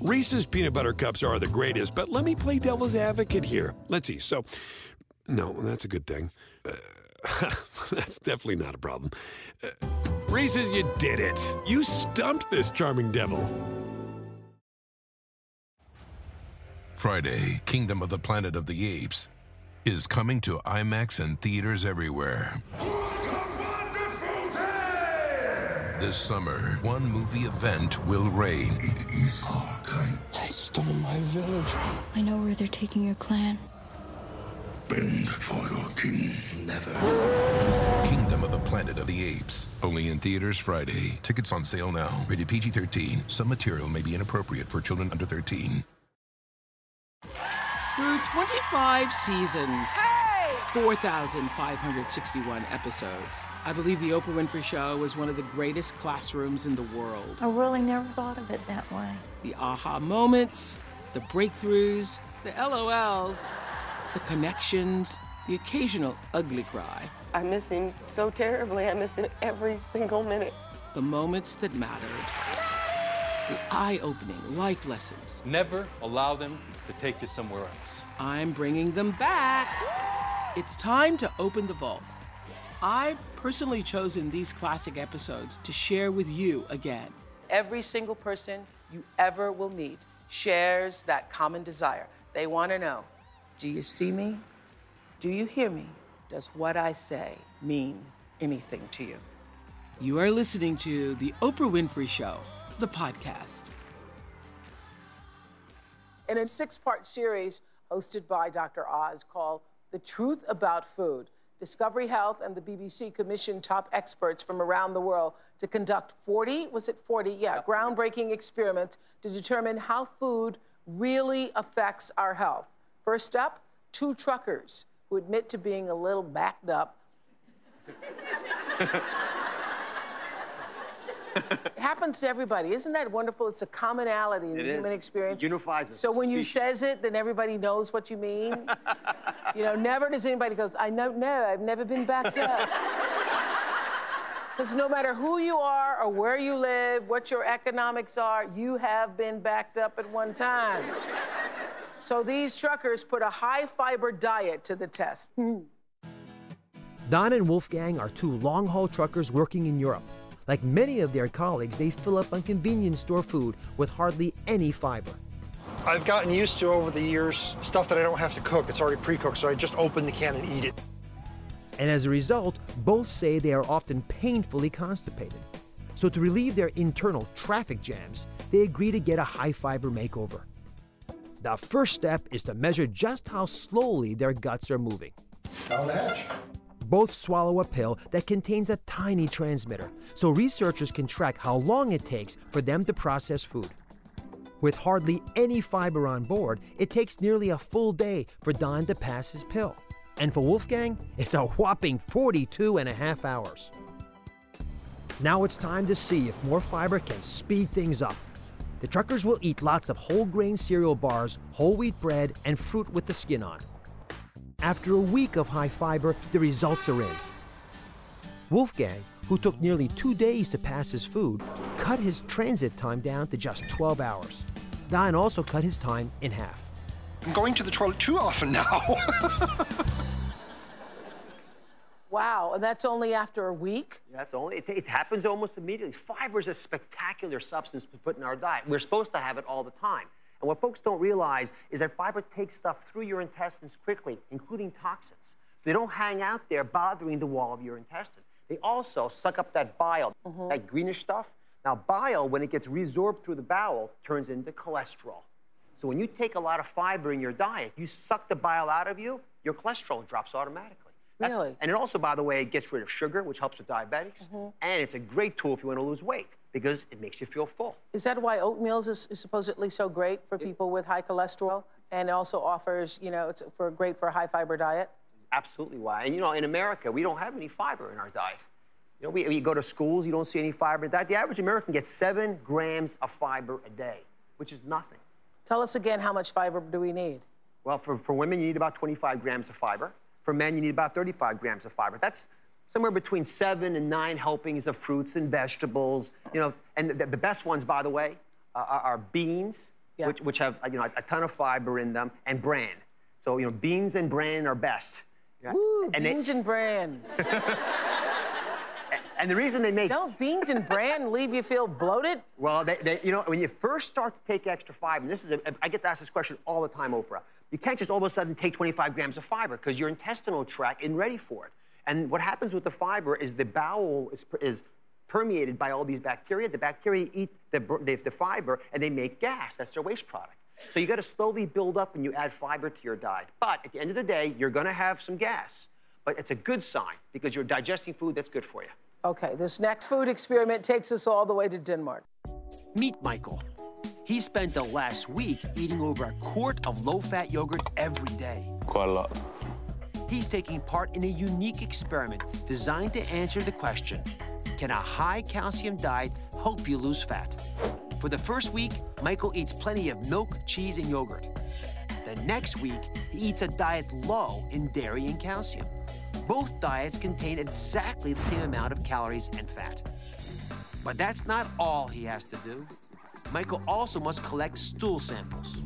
Reese's peanut butter cups are the greatest, but let me play devil's advocate here. Let's see. So, no, that's a good thing. Uh, that's definitely not a problem. Uh, Reese's, you did it. You stumped this charming devil. Friday, Kingdom of the Planet of the Apes is coming to IMAX and theaters everywhere. This summer, one movie event will reign. It is our time. They stole my village. I know where they're taking your clan. Bend for your king. Never. Kingdom of the Planet of the Apes. Only in theaters Friday. Tickets on sale now. Rated PG 13. Some material may be inappropriate for children under 13. Through 25 seasons, 4,561 episodes, I believe The Oprah Winfrey Show was one of the greatest classrooms in the world. I really never thought of it that way. The aha moments, the breakthroughs, the LOLs, the connections, the occasional ugly cry, I miss him so terribly. I miss him every single minute. the moments that mattered, the eye opening life lessons. Never allow them to take you somewhere else. I'm bringing them back. It's time to open the vault. I've personally chosen these classic episodes to share with you again. Every single person you ever will meet shares that common desire. They want to know Do you see me? Do you hear me? Does what I say mean anything to you? You are listening to The Oprah Winfrey Show, the podcast. In a six part series hosted by Dr. Oz called The Truth About Food, Discovery Health and the BBC commissioned top experts from around the world to conduct 40, was it 40? Yeah, groundbreaking experiments to determine how food really affects our health. First up, two truckers who admit to being a little backed up. It happens to everybody. Isn't that wonderful? It's a commonality in It the is. human experience. It unifies us So as a when you says it, then everybody knows what you mean. you know, never does anybody goes, I know, no, I've never been backed up. Because no matter who you are or where you live, what your economics are, you have been backed up at one time. so these truckers put a high fiber diet to the test. Hmm. Don and Wolfgang are two long haul truckers working in Europe. Like many of their colleagues, they fill up on convenience store food with hardly any fiber. I've gotten used to over the years stuff that I don't have to cook. It's already pre-cooked, so I just open the can and eat it. And as a result, both say they are often painfully constipated. So to relieve their internal traffic jams, they agree to get a high fiber makeover. The first step is to measure just how slowly their guts are moving. Down the hatch. Both swallow a pill that contains a tiny transmitter, so researchers can track how long it takes for them to process food. With hardly any fiber on board, it takes nearly a full day for Don to pass his pill. And for Wolfgang, it's a whopping 42 and a half hours. Now it's time to see if more fiber can speed things up. The truckers will eat lots of whole grain cereal bars, whole wheat bread, and fruit with the skin on. After a week of high fiber, the results are in. Wolfgang, who took nearly two days to pass his food, cut his transit time down to just 12 hours. Don also cut his time in half. I'm going to the toilet too often now. Wow, and that's only after a week? That's only, it, it happens almost immediately. Fiber is a spectacular substance to put in our diet. We're supposed to have it all the time. And what folks don't realize is that fiber takes stuff through your intestines quickly, including toxins. They don't hang out there bothering the wall of your intestine. They also suck up that bile, mm-hmm. that greenish stuff. Now, bile, when it gets resorbed through the bowel, turns into cholesterol. So when you take a lot of fiber in your diet, you suck the bile out of you, your cholesterol drops automatically. That's- Really? And it also, by the way, it gets rid of sugar, which helps with diabetics. Mm-hmm. And it's a great tool if you want to lose weight because it makes you feel full. Is that why oatmeal is, is supposedly so great for people with high cholesterol? And also offers, you know, it's for great for a high fiber diet? Absolutely why. And you know, in America, we don't have any fiber in our diet. You know, we, you go to schools, you don't see any fiber in that. The average American gets seven grams of fiber a day, which is nothing. Tell us again how much fiber do we need? Well, for, for women, you need about 25 grams of fiber. For men, you need about 35 grams of fiber. That's somewhere between seven and nine helpings of fruits and vegetables. You know, and the, the best ones, by the way, uh, are, are beans, Yeah. which, which have you know a ton of fiber in them, and bran. So you know beans and bran are best. Yeah. Woo, and they- beans and bran. and the reason they make Don't beans and bran leave you feel bloated? Well, they, they, you know, when you first start to take extra fiber, and this is, a, I get asked this question all the time, Oprah. You can't just all of a sudden take 25 grams of fiber because your intestinal tract isn't ready for it. And what happens with the fiber is the bowel is, is permeated by all these bacteria. The bacteria eat the, br- the, the fiber and they make gas. That's their waste product. So you got to slowly build up when you add fiber to your diet. But at the end of the day, you're going to have some gas. But it's a good sign because you're digesting food that's good for you. Okay, this next food experiment takes us all the way to Denmark. Meet Michael. He spent the last week eating over a quart of low fat yogurt every day. Quite a lot. He's taking part in a unique experiment designed to answer the question Can a high calcium diet help you lose fat? For the first week, Michael eats plenty of milk, cheese, and yogurt. The next week, he eats a diet low in dairy and calcium. Both diets contain exactly the same amount of calories and fat. But that's not all he has to do. Michael also must collect stool samples.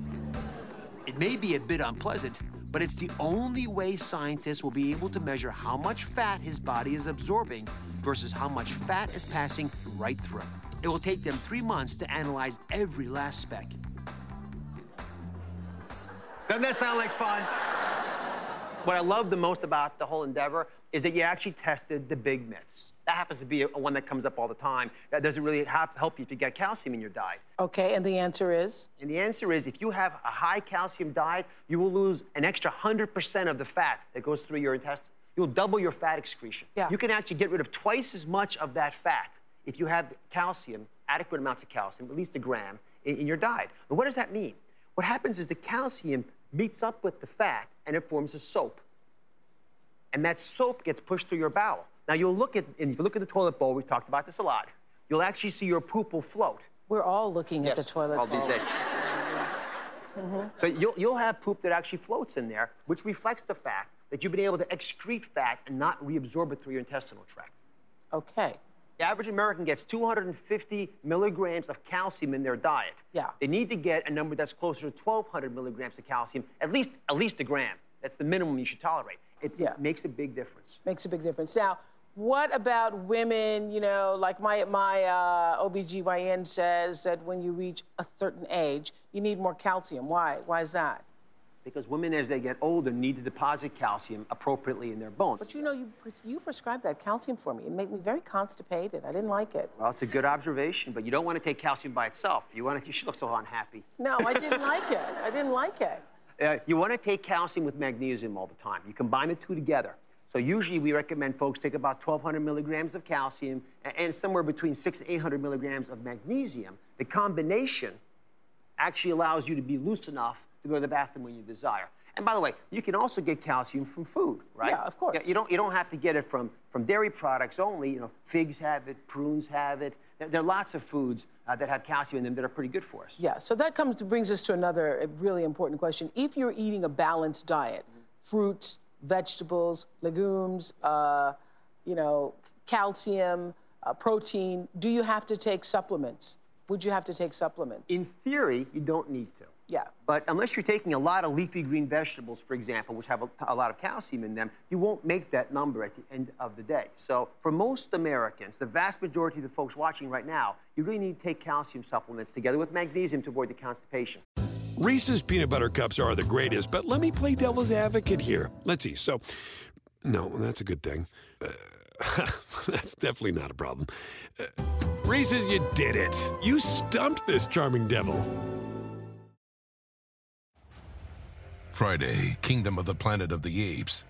It may be a bit unpleasant, but it's the only way scientists will be able to measure how much fat his body is absorbing versus how much fat is passing right through. It will take them three months to analyze every last speck. Doesn't that sound like fun? What I love the most about the whole endeavor is that you actually tested the big myths. That happens to be a, one that comes up all the time. That doesn't really help you to get calcium in your diet. Okay, and the answer is? And the answer is if you have a high calcium diet, you will lose an extra 100% of the fat that goes through your intestines. You'll double your fat excretion. Yeah. You can actually get rid of twice as much of that fat if you have calcium, adequate amounts of calcium, at least a gram, in, in your diet. And what does that mean? What happens is the calcium meets up with the fat and it forms a soap. And that soap gets pushed through your bowel. Now you'll look at, and if you look at the toilet bowl, we've talked about this a lot, you'll actually see your poop will float. We're all looking at the toilet all bowl. these days. Mhm. So you'll, you'll have poop that actually floats in there, which reflects the fact that you've been able to excrete fat and not reabsorb it through your intestinal tract. Okay. The average American gets 250 milligrams of calcium in their diet. Yeah. They need to get a number that's closer to 1,200 milligrams of calcium, at least at least a gram. That's the minimum you should tolerate. It, it makes a big difference. Makes a big difference. Now, what about women, you know, like my, my uh, OBGYN says that when you reach a certain age, you need more calcium. Why? Why is that? Because women, as they get older, need to deposit calcium appropriately in their bones. But you know, you, you prescribed that calcium for me. It made me very constipated. I didn't like it. Well, it's a good observation, but you don't want to take calcium by itself. You want to, you should look so unhappy. No, I didn't like it. I didn't like it. Uh, you want to take calcium with magnesium all the time. You combine the two together. So usually we recommend folks take about 1,200 milligrams of calcium and, somewhere between six and 800 milligrams of magnesium. The combination actually allows you to be loose enough to go to the bathroom when you desire. And by the way, you can also get calcium from food, right? Yeah, of course. you don't you don't have to get it from from dairy products only. You know, figs have it, prunes have it. There, there are lots of foods uh, that have calcium in them that are pretty good for us. Yeah, so that comes brings us to another uh, really important question. If you're eating a balanced diet, fruits, vegetables, legumes, uh, you know, calcium, uh, protein, do you have to take supplements? Would you have to take supplements? In theory, you don't need to. yeah. But unless you're taking a lot of leafy green vegetables, for example, which have a, a, lot of calcium in them, you won't make that number at the end of the day. So for most Americans, the vast majority of the folks watching right now, you really need to take calcium supplements together with magnesium to avoid the constipation. Reese's peanut butter cups are the greatest, but let me play devil's advocate here. Let's see. So, no, that's a good thing. Uh, that's definitely not a problem. Uh, Reese's, you did it. You stumped this charming devil. Friday, Kingdom of the Planet of the Apes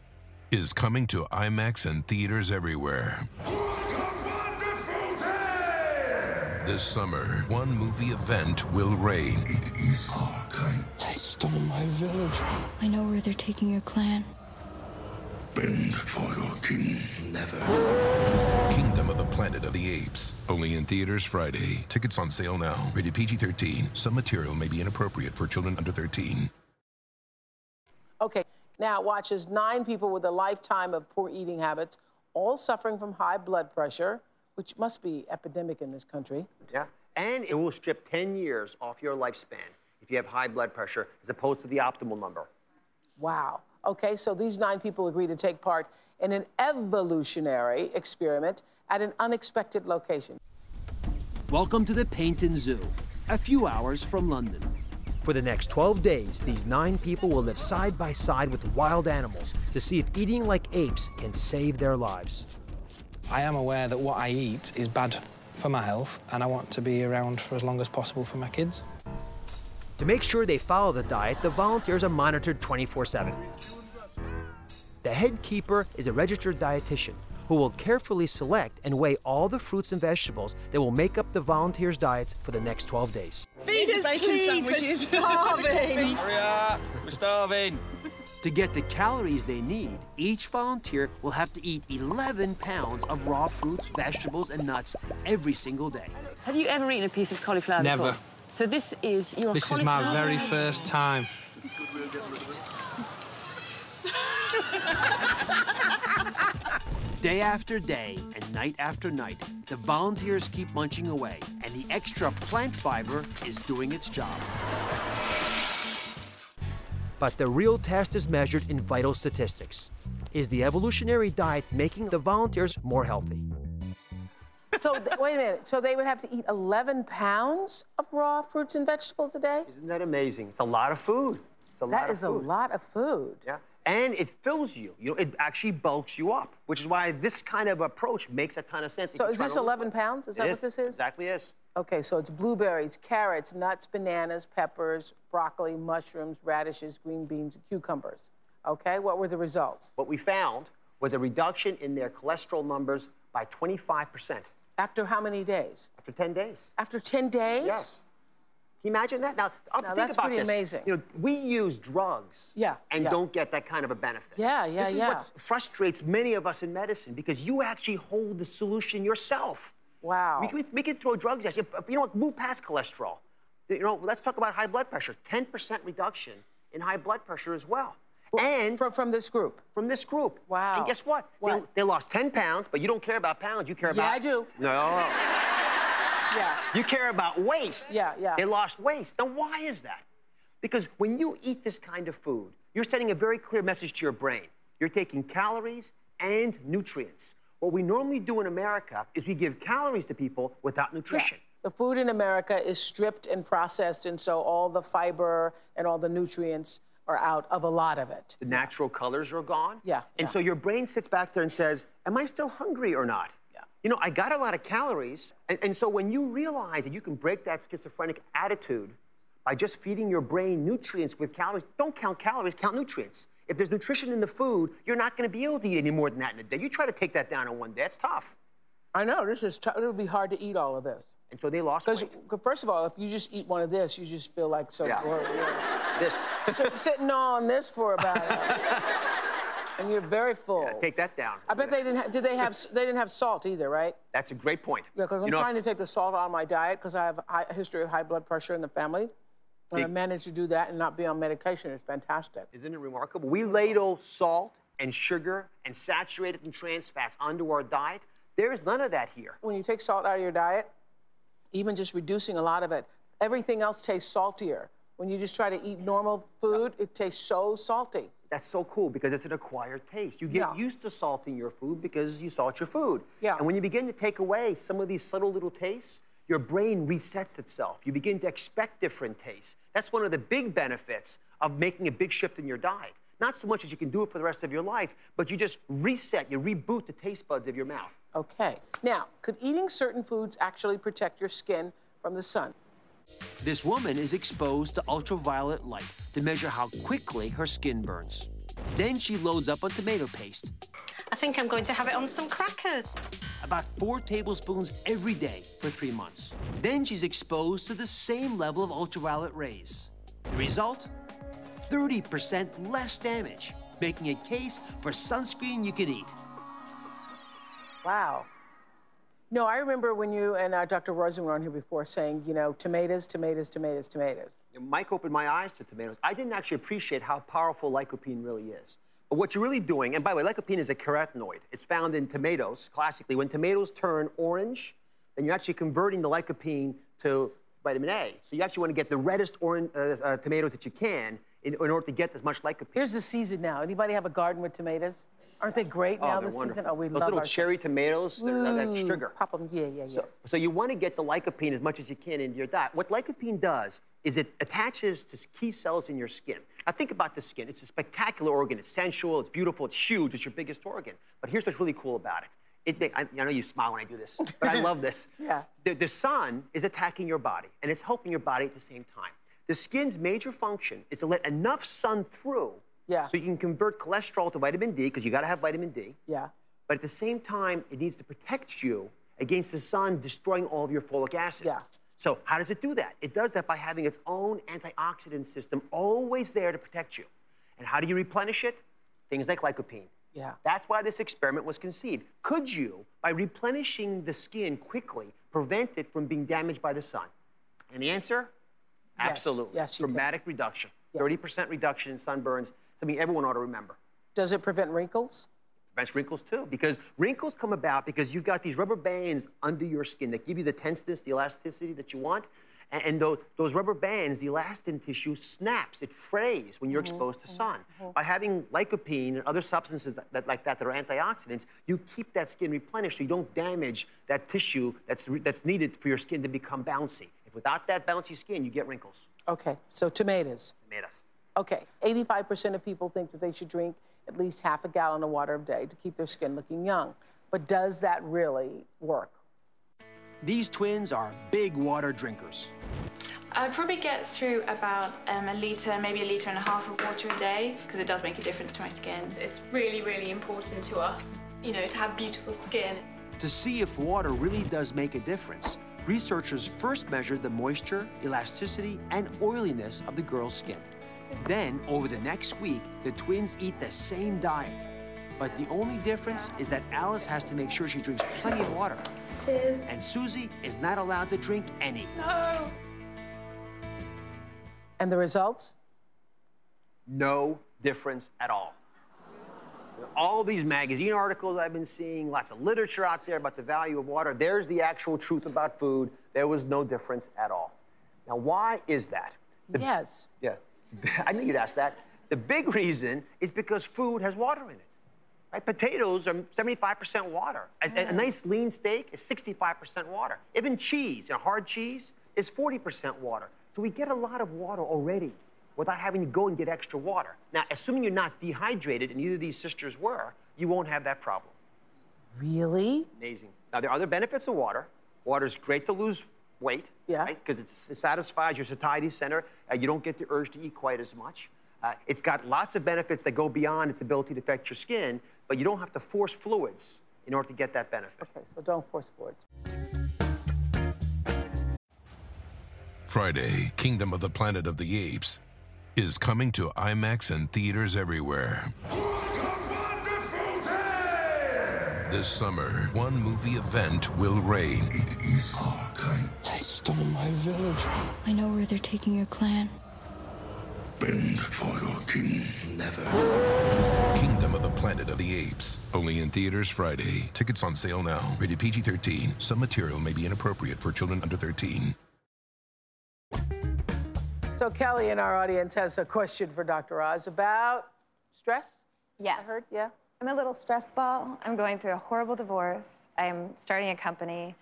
is coming to IMAX and theaters everywhere. This summer, one movie event will reign. It is our time. They stole my village. I know where they're taking your clan. Bend for your king. Never. Kingdom of the Planet of the Apes. Only in theaters Friday. Tickets on sale now. Rated PG 13. Some material may be inappropriate for children under 13. Okay, now watch as nine people with a lifetime of poor eating habits, all suffering from high blood pressure, which must be epidemic in this country. Yeah. And it will strip 10 years off your lifespan if you have high blood pressure as opposed to the optimal number. Wow. Okay, so these nine people agree to take part in an evolutionary experiment at an unexpected location. Welcome to the Paignton Zoo, a few hours from London. For the next 12 days, these nine people will live side by side with wild animals to see if eating like apes can save their lives. I am aware that what I eat is bad for my health, and I want to be around for as long as possible for my kids. To make sure they follow the diet, the volunteers are monitored 24 7. The head keeper is a registered dietitian who will carefully select and weigh all the fruits and vegetables that will make up the volunteers' diets for the next 12 days. Feed us, please, we're starving. Hurry up, we're starving. To get the calories they need, each volunteer will have to eat 11 pounds of raw fruits, vegetables, and nuts every single day. Have you ever eaten a piece of cauliflower Never. before? So this is your This is my cauliflower very first time. Day after day and night after night, the volunteers keep munching away, and the extra plant fiber is doing its job. But the real test is measured in vital statistics. Is the evolutionary diet making the volunteers more healthy? So, th- wait a minute. So they would have to eat 11 pounds of raw fruits and vegetables a day? Isn't that amazing? It's a lot of food. It's a lot That of is a food. lot of food. Yeah. And it fills you. You know, it actually bulks you up, which is why this kind of approach makes a ton of sense. So is this 11 pounds? Is It that is. what this is? Exactly is. Okay, so it's blueberries, carrots, nuts, bananas, peppers, broccoli, mushrooms, radishes, green beans, and cucumbers. Okay, what were the results? What we found was a reduction in their cholesterol numbers by 25% After how many days? after 10 days. After 10 days? Yes. Can you imagine that? Now, uh, Now, think that's about pretty this. amazing. You know, we use drugs Yeah, and yeah. don't get that kind of a benefit. Yeah, yeah, This is yeah. what frustrates many of us in medicine because you actually hold the solution yourself. Wow. We can, we can throw drugs at you. If- You know, what, move past cholesterol. You know, let's talk about high blood pressure. 10% reduction in high blood pressure as well. And from, from this group? From this group. Wow. And guess what? What? They, they lost 10 pounds, but you don't care about pounds. You care about. Yeah. I do. No. Yeah. You care about waist. Yeah, yeah. They lost waist. Now, why is that? Because when you eat this kind of food, you're sending a very clear message to your brain. You're taking calories and nutrients. What we normally do in America is we give calories to people without nutrition. The food in America is stripped and processed, and so all the fiber and all the nutrients are out of a lot of it. The natural colors are gone. Yeah, And so your brain sits back there and says, Am I still hungry or not? Yeah. You know, I got a lot of calories. And, and so when you realize that you can break that schizophrenic attitude by just feeding your brain nutrients with calories, don't count calories, count nutrients. If there's nutrition in the food, you're not going to be able to eat any more than that in a day. You try to take that down in one day, it's tough. I know, this is tough. It'll be hard to eat all of this. And so they lost Because, weight. first of all, if you just eat one of this, you just feel like so. Yeah. or- yeah. This. so you're sitting on this for about, and you're very full. Take that down. I bet they didn't. Ha- did they have? They didn't have salt either, right? That's a great point. Yeah, because I'm You know, trying to take the salt out of my diet because I have a history of high blood pressure in the family, and I managed to do that and not be on medication. It's fantastic. Isn't it remarkable? We ladle salt and sugar and saturated and trans fats onto our diet. There is none of that here. When you take salt out of your diet, even just reducing a lot of it, everything else tastes saltier. When you just try to eat normal food, it tastes so salty. That's so cool because it's an acquired taste. You get Yeah. used to salting your food because you salt your food. Yeah. And when you begin to take away some of these subtle little tastes, your brain resets itself. You begin to expect different tastes. That's one of the big benefits of making a big shift in your diet. Not so much as you can do it for the rest of your life, but you just reset, you reboot the taste buds of your mouth. Okay. Now, could eating certain foods actually protect your skin from the sun? This woman is exposed to ultraviolet light to measure how quickly her skin burns. Then she loads up on tomato paste, I think I'm going to have it on some crackers. About four tablespoons every day for three months. Then she's exposed to the same level of ultraviolet rays. The result? 30% less damage, making a case for sunscreen you can eat. Wow. No, I remember when you and uh, Dr. Roizen were on here before saying, you know, tomatoes, tomatoes, tomatoes, tomatoes. Mike opened my eyes to tomatoes. I didn't actually appreciate how powerful lycopene really is. What you're really doing, and by the way, lycopene is a carotenoid. It's found in tomatoes, classically. When tomatoes turn orange, then you're actually converting the lycopene to vitamin A. So you actually want to get the reddest orange, uh, uh, tomatoes that you can in, in, order to get as much lycopene. Here's the season now. Anybody have a garden with tomatoes? Aren't they great oh, now this wonderful. season? Oh, we Those love little our cherry tomatoes, they're uh, that sugar. Pop them, yeah, yeah, yeah. So, so you want to get the lycopene as much as you can into your diet. What lycopene does is it attaches to key cells in your skin. Now think about the skin. It's a spectacular organ. It's sensual, it's beautiful, it's huge, it's your biggest organ. But here's what's really cool about it. It, I, I know you smile when I do this, but I love this. yeah. The, the sun is attacking your body, and it's helping your body at the same time. The skin's major function is to let enough sun through yeah. so you can convert cholesterol to vitamin D, because you got to have vitamin D. Yeah. But at the same time, it needs to protect you against the sun destroying all of your folic acid. Yeah. So how does it do that? It does that by having its own antioxidant system always there to protect you. And how do you replenish it? Things like lycopene. Yeah. That's why this experiment was conceived. Could you, by replenishing the skin quickly, prevent it from being damaged by the sun? And the answer? Yes. Absolutely. Yes, you Dramatic reduction. Yeah. 30% reduction in sunburns. Something everyone ought to remember. Does it prevent wrinkles? Prevents wrinkles too, because wrinkles come about because you've got these rubber bands under your skin that give you the tenseness, the elasticity that you want. And, and those, those, rubber bands, the elastin tissue snaps, it frays when you're Mm-hmm. exposed to sun. By having lycopene and other substances that, that, like that that are antioxidants, you keep that skin replenished so you don't damage that tissue that's, that's needed for your skin to become bouncy. If without that bouncy skin, you get wrinkles. Okay, so tomatoes. Tomatoes. Okay, 85% of people think that they should drink at least half a gallon of water a day to keep their skin looking young. But does that really work? These twins are big water drinkers. I would probably get through about um, a litre, maybe a litre and a half of water a day, because it does make a difference to my skin. It's really, really important to us, you know, to have beautiful skin. To see if water really does make a difference, researchers first measured the moisture, elasticity, and oiliness of the girl's skin. Then, over the next week, the twins eat the same diet. But the only difference is that Alice has to make sure she drinks plenty of water. Cheers. And Susie is not allowed to drink any. No. And the results? No difference at all. All these magazine articles I've been seeing, lots of literature out there about the value of water. There's the actual truth about food. There was no difference at all. Now, why is that? The, yes. Yeah. I knew you'd ask that. The big reason is because food has water in it. Right? Potatoes are 75% water. A, a, a mm. nice lean steak is 65% water. Even cheese, you know, hard cheese, is 40% water. So we get a lot of water already without having to go and get extra water. Now, assuming you're not dehydrated, and neither of these sisters were, you won't have that problem. Really? Amazing. Now, there are other benefits of water. Water is great to lose weight, yeah. right? Because it satisfies your satiety center. Uh, you don't get the urge to eat quite as much. Uh, it's got lots of benefits that go beyond its ability to affect your skin, but you don't have to force fluids in order to get that benefit. Okay, so don't force fluids. Friday, Kingdom of the Planet of the Apes is coming to IMAX and theaters everywhere. This summer, one movie event will reign. It is our time. They stole my village. I know where they're taking your clan. Bend for your king. Never. Kingdom of the Planet of the Apes. Only in theaters Friday. Tickets on sale now. Rated PG 13. Some material may be inappropriate for children under 13. So Kelly in our audience has a question for Dr. Oz about stress. Yeah. I heard, yeah. I'm a little stress ball. I'm going through a horrible divorce. I'm starting a company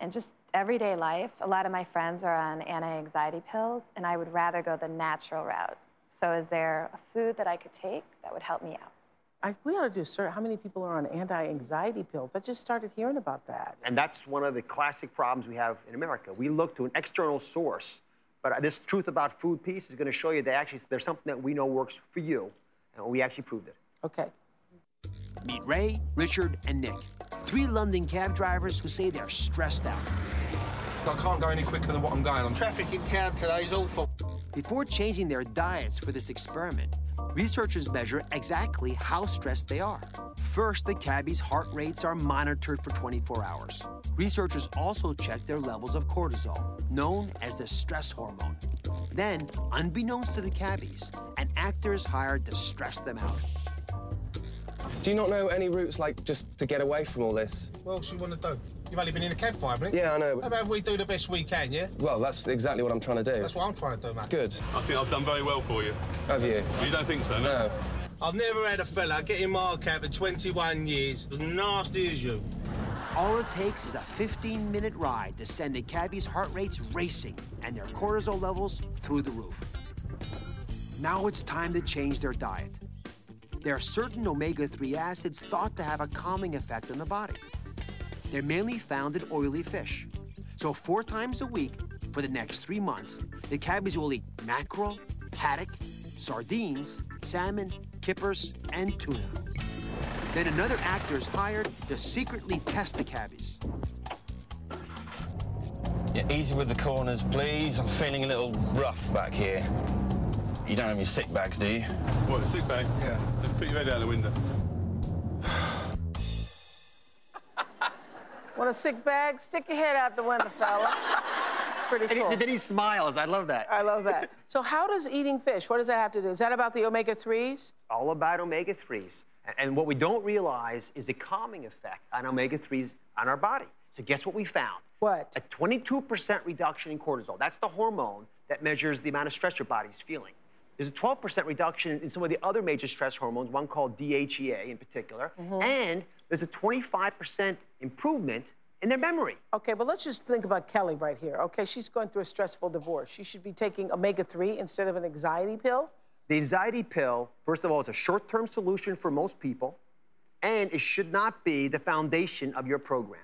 and just everyday life. A lot of my friends are on anti-anxiety pills and I would rather go the natural route. So is there a food that I could take that would help me out? I, we ought to do, a survey. how many people are on anti-anxiety pills? I just started hearing about that. And that's one of the classic problems we have in America. We look to an external source, but this truth about food piece is going to show you that actually there's something that we know works for you, and we actually proved it. Okay. Meet Ray, Richard, and Nick, three London cab drivers who say they're stressed out. I can't go any quicker than what I'm going. I'm traffic in town today is awful. Before changing their diets for this experiment, researchers measure exactly how stressed they are. First, the cabbies' heart rates are monitored for 24 hours. Researchers also check their levels of cortisol, known as the stress hormone. Then, unbeknownst to the cabbies, an actor is hired to stress them out. Do you not know any routes, like, just to get away from all this? What else you want to do? You've only been in the cab five minutes. Yeah, I know. How about we do the best we can, yeah? Well, that's exactly what I'm trying to do. That's what I'm trying to do, mate. Good. I think I've done very well for you. Have you? You don't think so, No. I've never had a fella get in my cab for 21 years as nasty as you. All it takes is a 15 minute ride to send the cabbies' heart rates racing and their cortisol levels through the roof. Now it's time to change their diet. There are certain omega 3 acids thought to have a calming effect on the body. They're mainly found in oily fish. So, four times a week for the next three months, the cabbies will eat mackerel, haddock, sardines, salmon, kippers, and tuna. Then another actor is hired to secretly test the cabbies. Yeah, easy with the corners, please. I'm feeling a little rough back here. You don't have any sick bags, do you? What, a sick bag? Yeah. Let's put your head out the window. Want a sick bag? Stick your head out the window, fella. It's pretty And cool. he- then he smiles. I love that. I love that. So, how does eating fish? What does that have to do? Is that about the omega threes? It's all about omega 3s. And what we don't realize is the calming effect on omega 3s on our body. So, guess what we found? What? A 22% reduction in cortisol. That's the hormone that measures the amount of stress your body's feeling. There's a 12% reduction in some of the other major stress hormones, one called DHEA in particular. Mm-hmm. And there's a 25% improvement in their memory. Okay, but let's just think about Kelly right here. Okay, she's going through a stressful divorce. She should be taking omega 3 instead of an anxiety pill? The anxiety pill, first of all, it's a short term solution for most people, and it should not be the foundation of your program.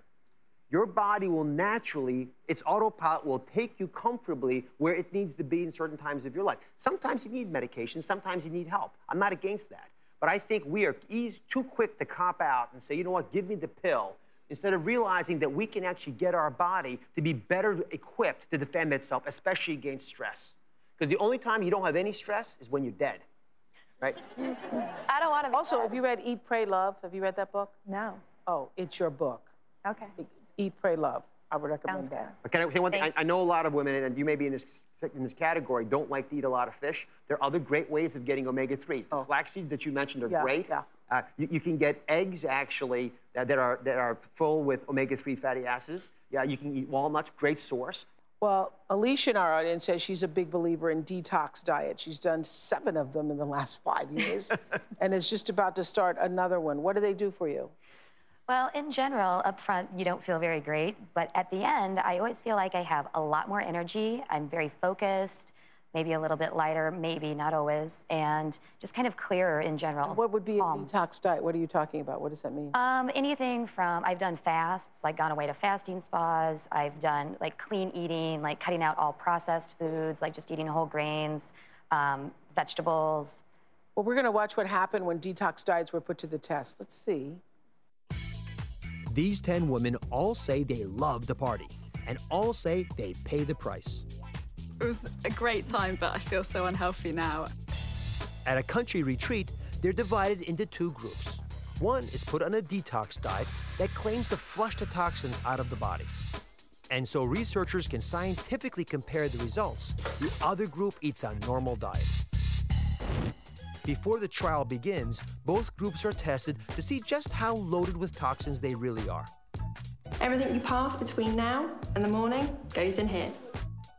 Your body will naturally, its autopilot will take you comfortably where it needs to be in certain times of your life. Sometimes you need medication, sometimes you need help. I'm not against that. But I think we are eas too quick to cop out and say, you know what, give me the pill, instead of realizing that we can actually get our body to be better equipped to defend itself, especially against stress. Because the only time you don't have any stress is when you're dead, right? I don't want to. Also, have you read Eat, Pray, Love? Have you read that book? No. Oh, it's your book. Okay. Eat, Pray, Love. I would recommend Sounds that. But can I say one thing? I, I know a lot of women, and you may be in this in this category, don't like to eat a lot of fish. There are other great ways of getting omega 3s. The flax seeds that you mentioned are Oh. Yeah, great. yeah. Uh, you, you can get eggs actually that, that are that are full with omega 3 fatty acids. Yeah, you can eat walnuts, great source. Well, Alicia in our audience says she's a big believer in detox diet. She's done seven of them in the last five years and is just about to start another one. What do they do for you? Well, in general, up front, you don't feel very great. But at the end, I always feel like I have a lot more energy. I'm very focused, maybe a little bit lighter, maybe, not always, and just kind of clearer in general. What would be a detox diet? What are you talking about? What does that mean? Um, anything from I've done fasts, like gone away to fasting spas. I've done like clean eating, like cutting out all processed foods, like just eating whole grains, um, vegetables. Well, we're going to watch what happened when detox diets were put to the test. Let's see. These 10 women all say they love the party, and all say they pay the price. It was a great time, but I feel so unhealthy now. At a country retreat, they're divided into two groups. One is put on a detox diet that claims to flush the toxins out of the body. And so researchers can scientifically compare the results. The other group eats a normal diet. Before the trial begins, both groups are tested to see just how loaded with toxins they really are. Everything you pass between now and the morning goes in here.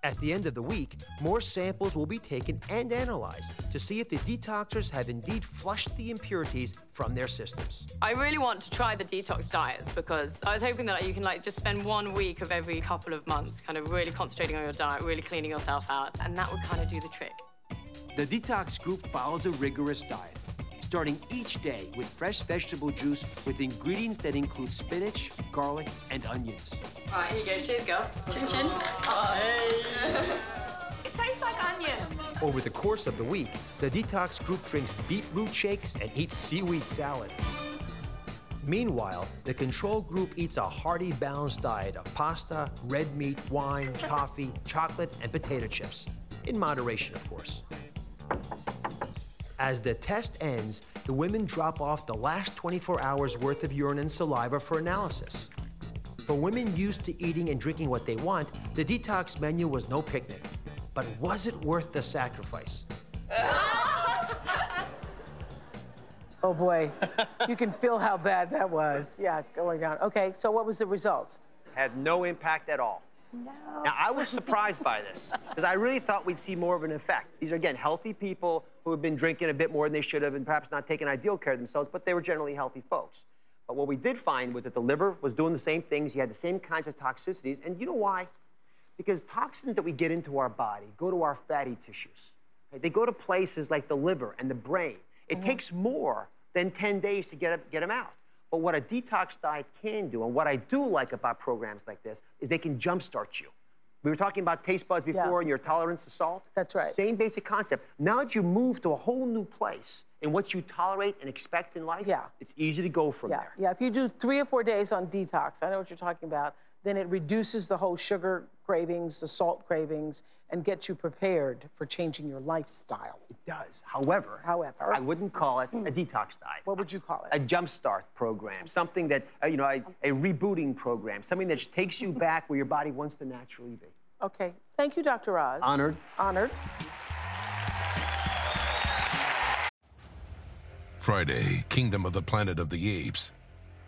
At the end of the week, more samples will be taken and analyzed to see if the detoxers have indeed flushed the impurities from their systems. I really want to try the detox diets because I was hoping that you can like just spend one week of every couple of months kind of really concentrating on your diet, really cleaning yourself out, and that would kind of do the trick. The detox group follows a rigorous diet, starting each day with fresh vegetable juice with ingredients that include spinach, garlic, and onions. All right, here you go. Cheers, girls. Chin chin. Oh, hey. it tastes like onion. Over the course of the week, the detox group drinks beetroot shakes and eats seaweed salad. Meanwhile, the control group eats a hearty, balanced diet of pasta, red meat, wine, coffee, chocolate, and potato chips. In moderation, of course. As the test ends, the women drop off the last 24 hours worth of urine and saliva for analysis. For women used to eating and drinking what they want, the detox menu was no picnic. But was it worth the sacrifice? Oh boy, you can feel how bad that was. Yeah, going down. Okay, so what was the results? Had no impact at all. No. Now, I was surprised by this because I really thought we'd see more of an effect. These are, again, healthy people who have been drinking a bit more than they should have and perhaps not taking ideal care of themselves, but they were generally healthy folks. But what we did find was that the liver was doing the same things. You had the same kinds of toxicities. And you know why? Because toxins that we get into our body go to our fatty tissues. Right? They go to places like the liver and the brain. It Mm-hmm. takes more than 10 days to get, get them out. But what a detox diet can do, and what I do like about programs like this, is they can jumpstart you. We were talking about taste buds before and your tolerance to salt. That's right. Same basic concept. Now that you move to a whole new place in what you tolerate and expect in life, Yeah. it's easy to go from yeah, there. yeah. If you do three or four days on detox, I know what you're talking about. Then it reduces the whole sugar cravings, the salt cravings, and gets you prepared for changing your lifestyle. It does. However, However, I wouldn't call it a detox diet. what would you call it? A jumpstart program, something that, uh, you know, a, a rebooting program, something that takes you back where your body wants to naturally be. Okay. Thank you, Dr. Oz. Honored. Honored. Friday, Kingdom of the Planet of the Apes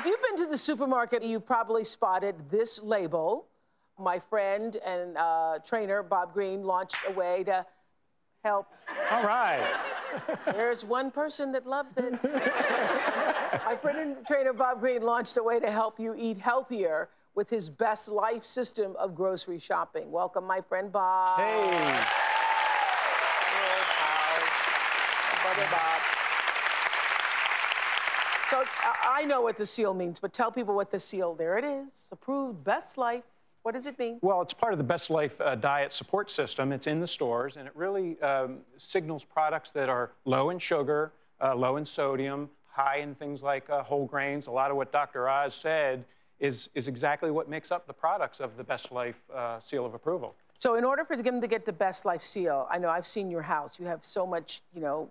if you've been to the supermarket, you probably spotted this label. My friend and uh, trainer Bob Greene launched a way to help. All right. There's one person that loved it. My friend and trainer Bob Greene launched a way to help you eat healthier with his best life system of grocery shopping. Welcome, my friend Bob. Hey. Brother Bob. So I- know what the seal means, but tell people what the seal. There it is. Approved best life. What does it mean? Well, it's part of the Best Life uh, diet support system. It's in the stores, and it really um, signals products that are low in sugar, uh, low in sodium, high in things like uh, whole grains. A lot of what Dr. Oz said is, is exactly what makes up the products of the Best Life uh, seal of approval. So in order for them to get the best life seal, I know I've seen your house. You have so much, you know,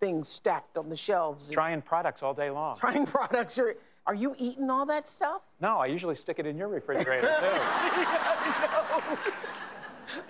things stacked on the shelves. Trying products all day long. Trying products. Are, are you eating all that stuff? No, I usually stick it in your refrigerator too.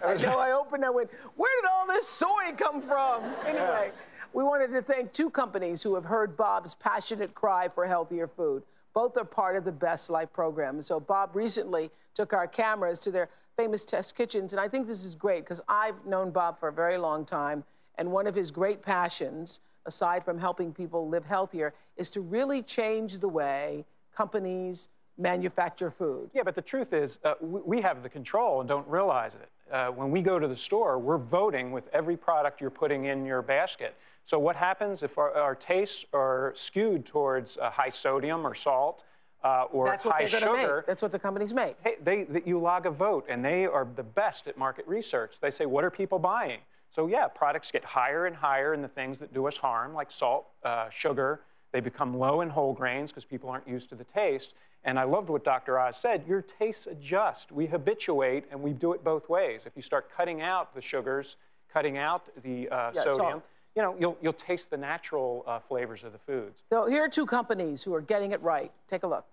I know. I opened. I went. Where did all this soy come from? Anyway, we wanted to thank two companies who have heard Bob's passionate cry for healthier food. Both are part of the Best Life program. So Bob recently took our cameras to their famous test kitchens, and I think this is great because I've known Bob for a very long time, and one of his great passions, aside from helping people live healthier, is to really change the way companies manufacture food. Yeah, but the truth is, uh, we, we have the control and don't realize it. Uh, when we go to the store, we're voting with every product you're putting in your basket. So what happens if our, our tastes are skewed towards uh, high sodium or salt uh, or That's what high they're going to sugar? make. That's what the companies make. Hey, they, that you log a vote, and they are the best at market research. They say, what are people buying? So yeah, products get higher and higher in the things that do us harm, like salt, uh, sugar. They become low in whole grains because people aren't used to the taste. And I loved what Dr. Oz said. Your tastes adjust. We habituate, and we do it both ways. If you start cutting out the sugars, cutting out the uh, Yeah, sodium, salt. you know, you'll, you'll taste the natural uh, flavors of the foods. So here are two companies who are getting it right. Take a look.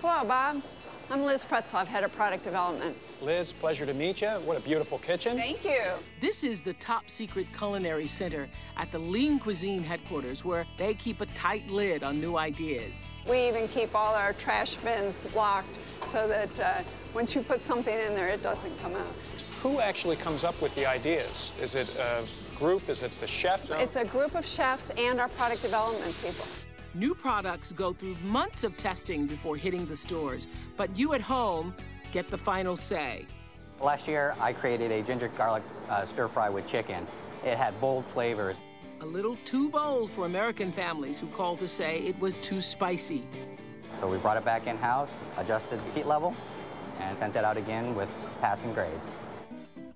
Hello, Bob. I'm Liz Pretzloff, head of product development. Liz, pleasure to meet you. What a beautiful kitchen. Thank you. This is the top secret culinary center at the Lean Cuisine headquarters, where they keep a tight lid on new ideas. We even keep all our trash bins locked so that uh, once you put something in there, it doesn't come out. Who actually comes up with the ideas? Is it a group? Is it the chef? It's a group of chefs and our product development people. New products go through months of testing before hitting the stores, but you at home get the final say. Last year, I created a ginger garlic uh, stir fry with chicken. It had bold flavors. A little too bold for American families who called to say it was too spicy. So we brought it back in-house, adjusted the heat level, and sent it out again with passing grades.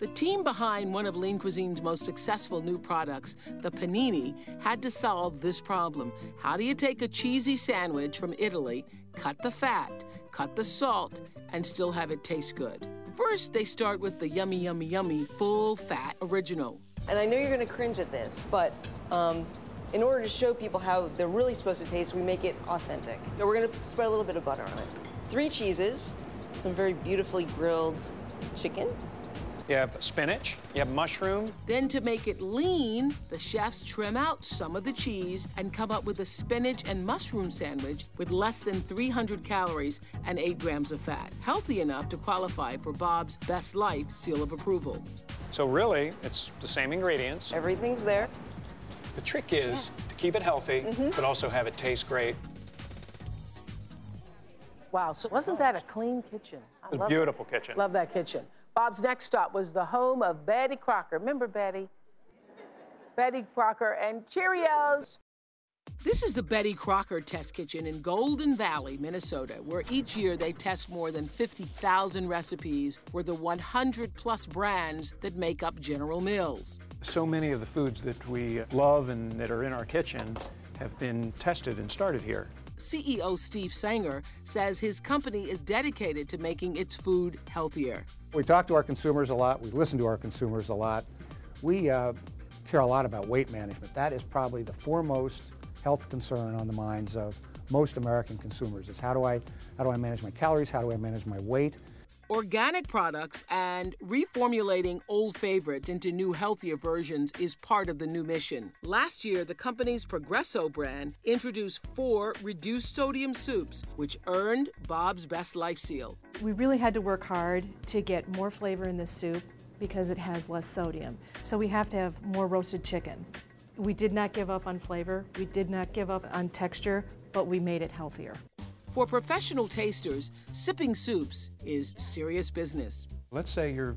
The team behind one of Lean Cuisine's most successful new products, the panini, had to solve this problem. How do you take a cheesy sandwich from Italy, cut the fat, cut the salt, and still have it taste good. First, they start with the yummy, yummy, yummy full fat original. And I know you're going to cringe at this, but um, in order to show people how they're really supposed to taste, we make it authentic. So we're going to spread a little bit of butter on it. Three cheeses, some very beautifully grilled chicken, You have spinach, you have mushroom. Then, to make it lean, the chefs trim out some of the cheese and come up with a spinach and mushroom sandwich with less than 300 calories and 8 grams of fat. Healthy enough to qualify for Bob's Best Life seal of approval. So really, it's the same ingredients. Everything's there. The trick is to keep it healthy, Mhm. but also have it taste great. Wow, so wasn't that a clean kitchen? I It was a beautiful kitchen. Love that kitchen. Bob's next stop was the home of Betty Crocker. Remember Betty? Betty Crocker and Cheerios. This is the Betty Crocker Test Kitchen in Golden Valley, Minnesota, where each year they test more than 50,000 recipes for the 100 plus brands that make up General Mills. So many of the foods that we love and that are in our kitchen have been tested and started here. CEO Steve Sanger says his company is dedicated to making its food healthier. We talk to our consumers a lot. We listen to our consumers a lot. We uh, care a lot about weight management. That is probably the foremost health concern on the minds of most American consumers. Is how do I how do I manage my calories? How do I manage my weight? Organic products and reformulating old favorites into new, healthier versions is part of the new mission. Last year, the company's Progresso brand introduced four reduced sodium soups, which earned Bob's Best Life seal. We really had to work hard to get more flavor in the soup because it has less sodium. So we have to have more roasted chicken. We did not give up on flavor, we did not give up on texture, but we made it healthier. For professional tasters, sipping soups is serious business. Let's say you're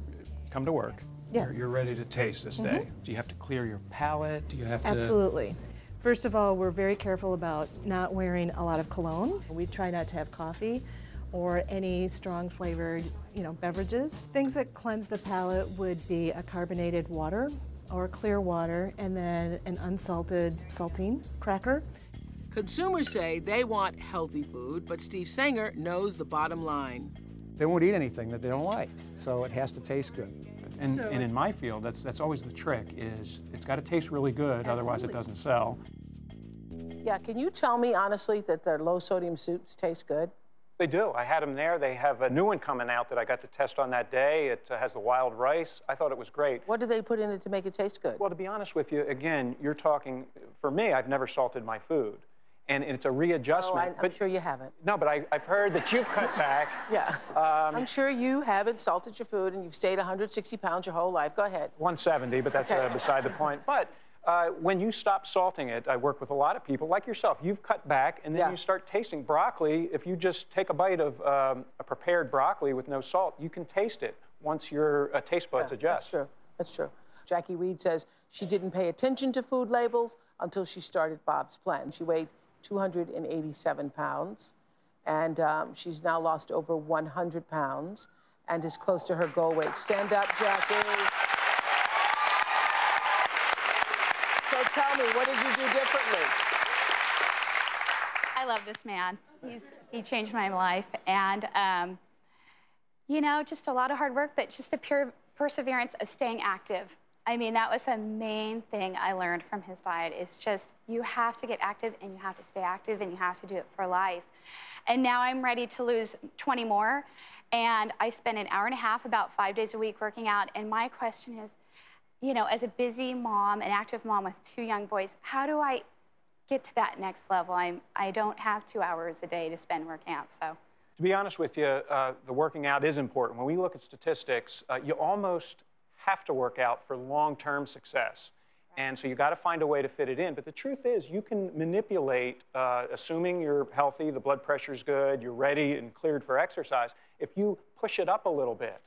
come to work. Yes. You're, you're ready to taste this Mhm. day. Do you have to clear your palate? Do you have to? Absolutely. First of all, we're very careful about not wearing a lot of cologne. We try not to have coffee or any strong flavored, you know, beverages. Things that cleanse the palate would be a carbonated water or clear water and then an unsalted saltine cracker. Consumers say they want healthy food, but Steve Sanger knows the bottom line. They won't eat anything that they don't like, so it has to taste good. And, So- and in my field, that's that's always the trick. Is it's got to taste really good, otherwise it doesn't sell. Yeah, can you tell me honestly that their low sodium soups taste good? They do. I had them there. They have a new one coming out that I got to test on that day. It uh, has the wild rice. I thought it was great. What do they put in it to make it taste good? Well, to be honest with you, again, you're talking. For me, I've never salted my food, and it's a readjustment. Oh, I, I'm sure you haven't. no, but I, I've heard that you've cut back. Yeah. Um, I'm sure you haven't salted your food and you've stayed 160 pounds your whole life. Go ahead. 170, but that's Okay. uh, beside the point. But uh, when you stop salting it, I work with a lot of people like yourself. You've cut back, and then Yeah. you start tasting broccoli. If you just take a bite of um, a prepared broccoli with no salt, you can taste it once your uh, taste buds Yeah, adjust. That's true. That's true. Jackie Reed says she didn't pay attention to food labels until she started Bob's Plan. She weighed 287 pounds, and um, she's now lost over 100 pounds and is close to her goal weight. Stand up, Jackie. So tell me, what did you do differently? I love this man. He's, he changed my life. And, um, you know, just a lot of hard work, but just the pure perseverance of staying active. I mean, that was the main thing I learned from his diet. It's just you have to get active and you have to stay active and you have to do it for life. And now I'm ready to lose 20 more. And I spend an hour and a half, about five days a week, working out. And my question is, you know, as a busy mom, an active mom with two young boys, how do I get to that next level? I'm, I don't have two hours a day to spend working out, so. To be honest with you, uh, the working out is important. When we look at statistics, uh, you almost have to work out for long-term success. And so you got to find a way to fit it in. But the truth is, you can manipulate, uh, assuming you're healthy, the blood pressure's good, you're ready and cleared for exercise, if you push it up a little bit.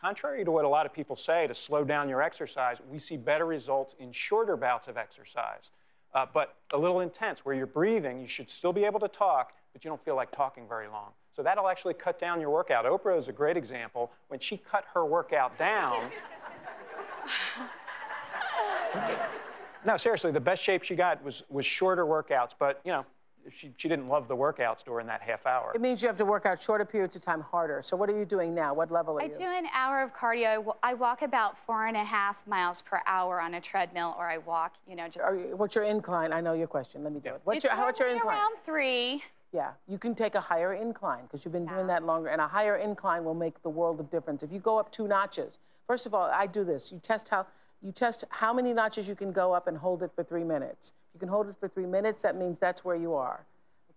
Contrary to what a lot of people say to slow down your exercise, we see better results in shorter bouts of exercise, uh, but a little intense, where you're breathing. You should still be able to talk, but you don't feel like talking very long. So that'll actually cut down your workout. Oprah is a great example. When she cut her workout down, no, seriously, the best shape she got was, was shorter workouts, but you know, she, she didn't love the workouts during that half hour. It means you have to work out shorter periods of time harder. So what are you doing now? What level are I you? I do an hour of cardio. I walk about four and a half miles per hour on a treadmill, or I walk, you know, just. Are you, what's your incline? I know your question. Let me do it. What's it's your, how- what's your incline? around three. Yeah, you can take a higher incline because you've been doing that longer, and a higher incline will make the world of difference. If you go up two notches, first of all, I do this. You test how you test how many notches you can go up and hold it for three minutes. If you can hold it for three minutes, that means that's where you are.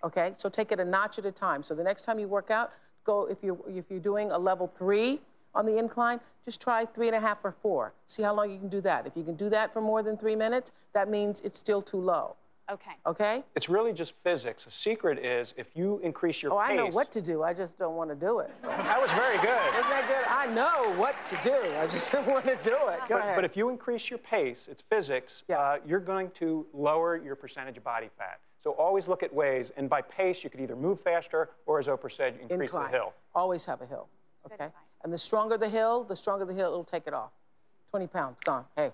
Okay, so take it a notch at a time. So the next time you work out, go if you're if you're doing a level three on the incline, just try three and a half or four. See how long you can do that. If you can do that for more than three minutes, that means it's still too low. Okay. Okay? It's really just physics. The secret is if you increase your pace. Oh, pace. I know what to do. I just don't want to do it. That was very good. Isn't that good? I know what to do. I just don't want to do it. Go But, ahead. but if you increase your pace, it's physics, uh, you're going to lower your percentage of body fat. So always look at ways, and by pace, you could either move faster or, as Oprah said, increase Incline. the hill. Always have a hill. Okay? And the stronger the hill, the stronger the hill, it'll take it off. 20 pounds, gone. Hey.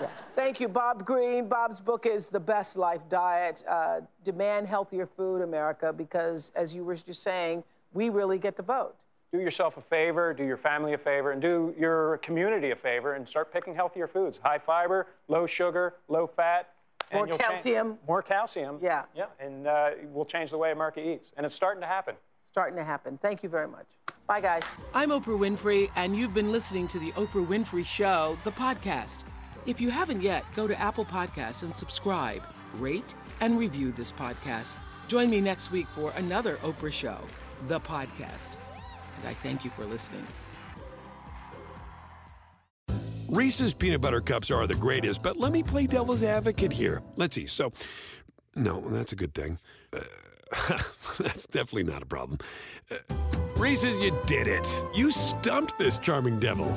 Yeah. Thank you, Bob Greene. Bob's book is The Best Life Diet uh, Demand Healthier Food, America, because as you were just saying, we really get to vote. Do yourself a favor, do your family a favor, and do your community a favor, and start picking healthier foods. High fiber, low sugar, low fat. More you'll change- calcium. more calcium. Yeah. Yeah, and uh, we'll change the way America eats. And it's starting to happen. Starting to happen. Thank you very much. Bye, guys. I'm Oprah Winfrey, and you've been listening to The Oprah Winfrey Show, the podcast. If you haven't yet, go to Apple Podcasts and subscribe, rate, and review this podcast. Join me next week for another Oprah Show, the podcast. And I thank you for listening. Reese's peanut butter cups are the greatest, but let me play devil's advocate here. Let's see. So, no, that's a good thing. Uh, that's definitely not a problem. Uh, Reese's, you did it. You stumped this charming devil.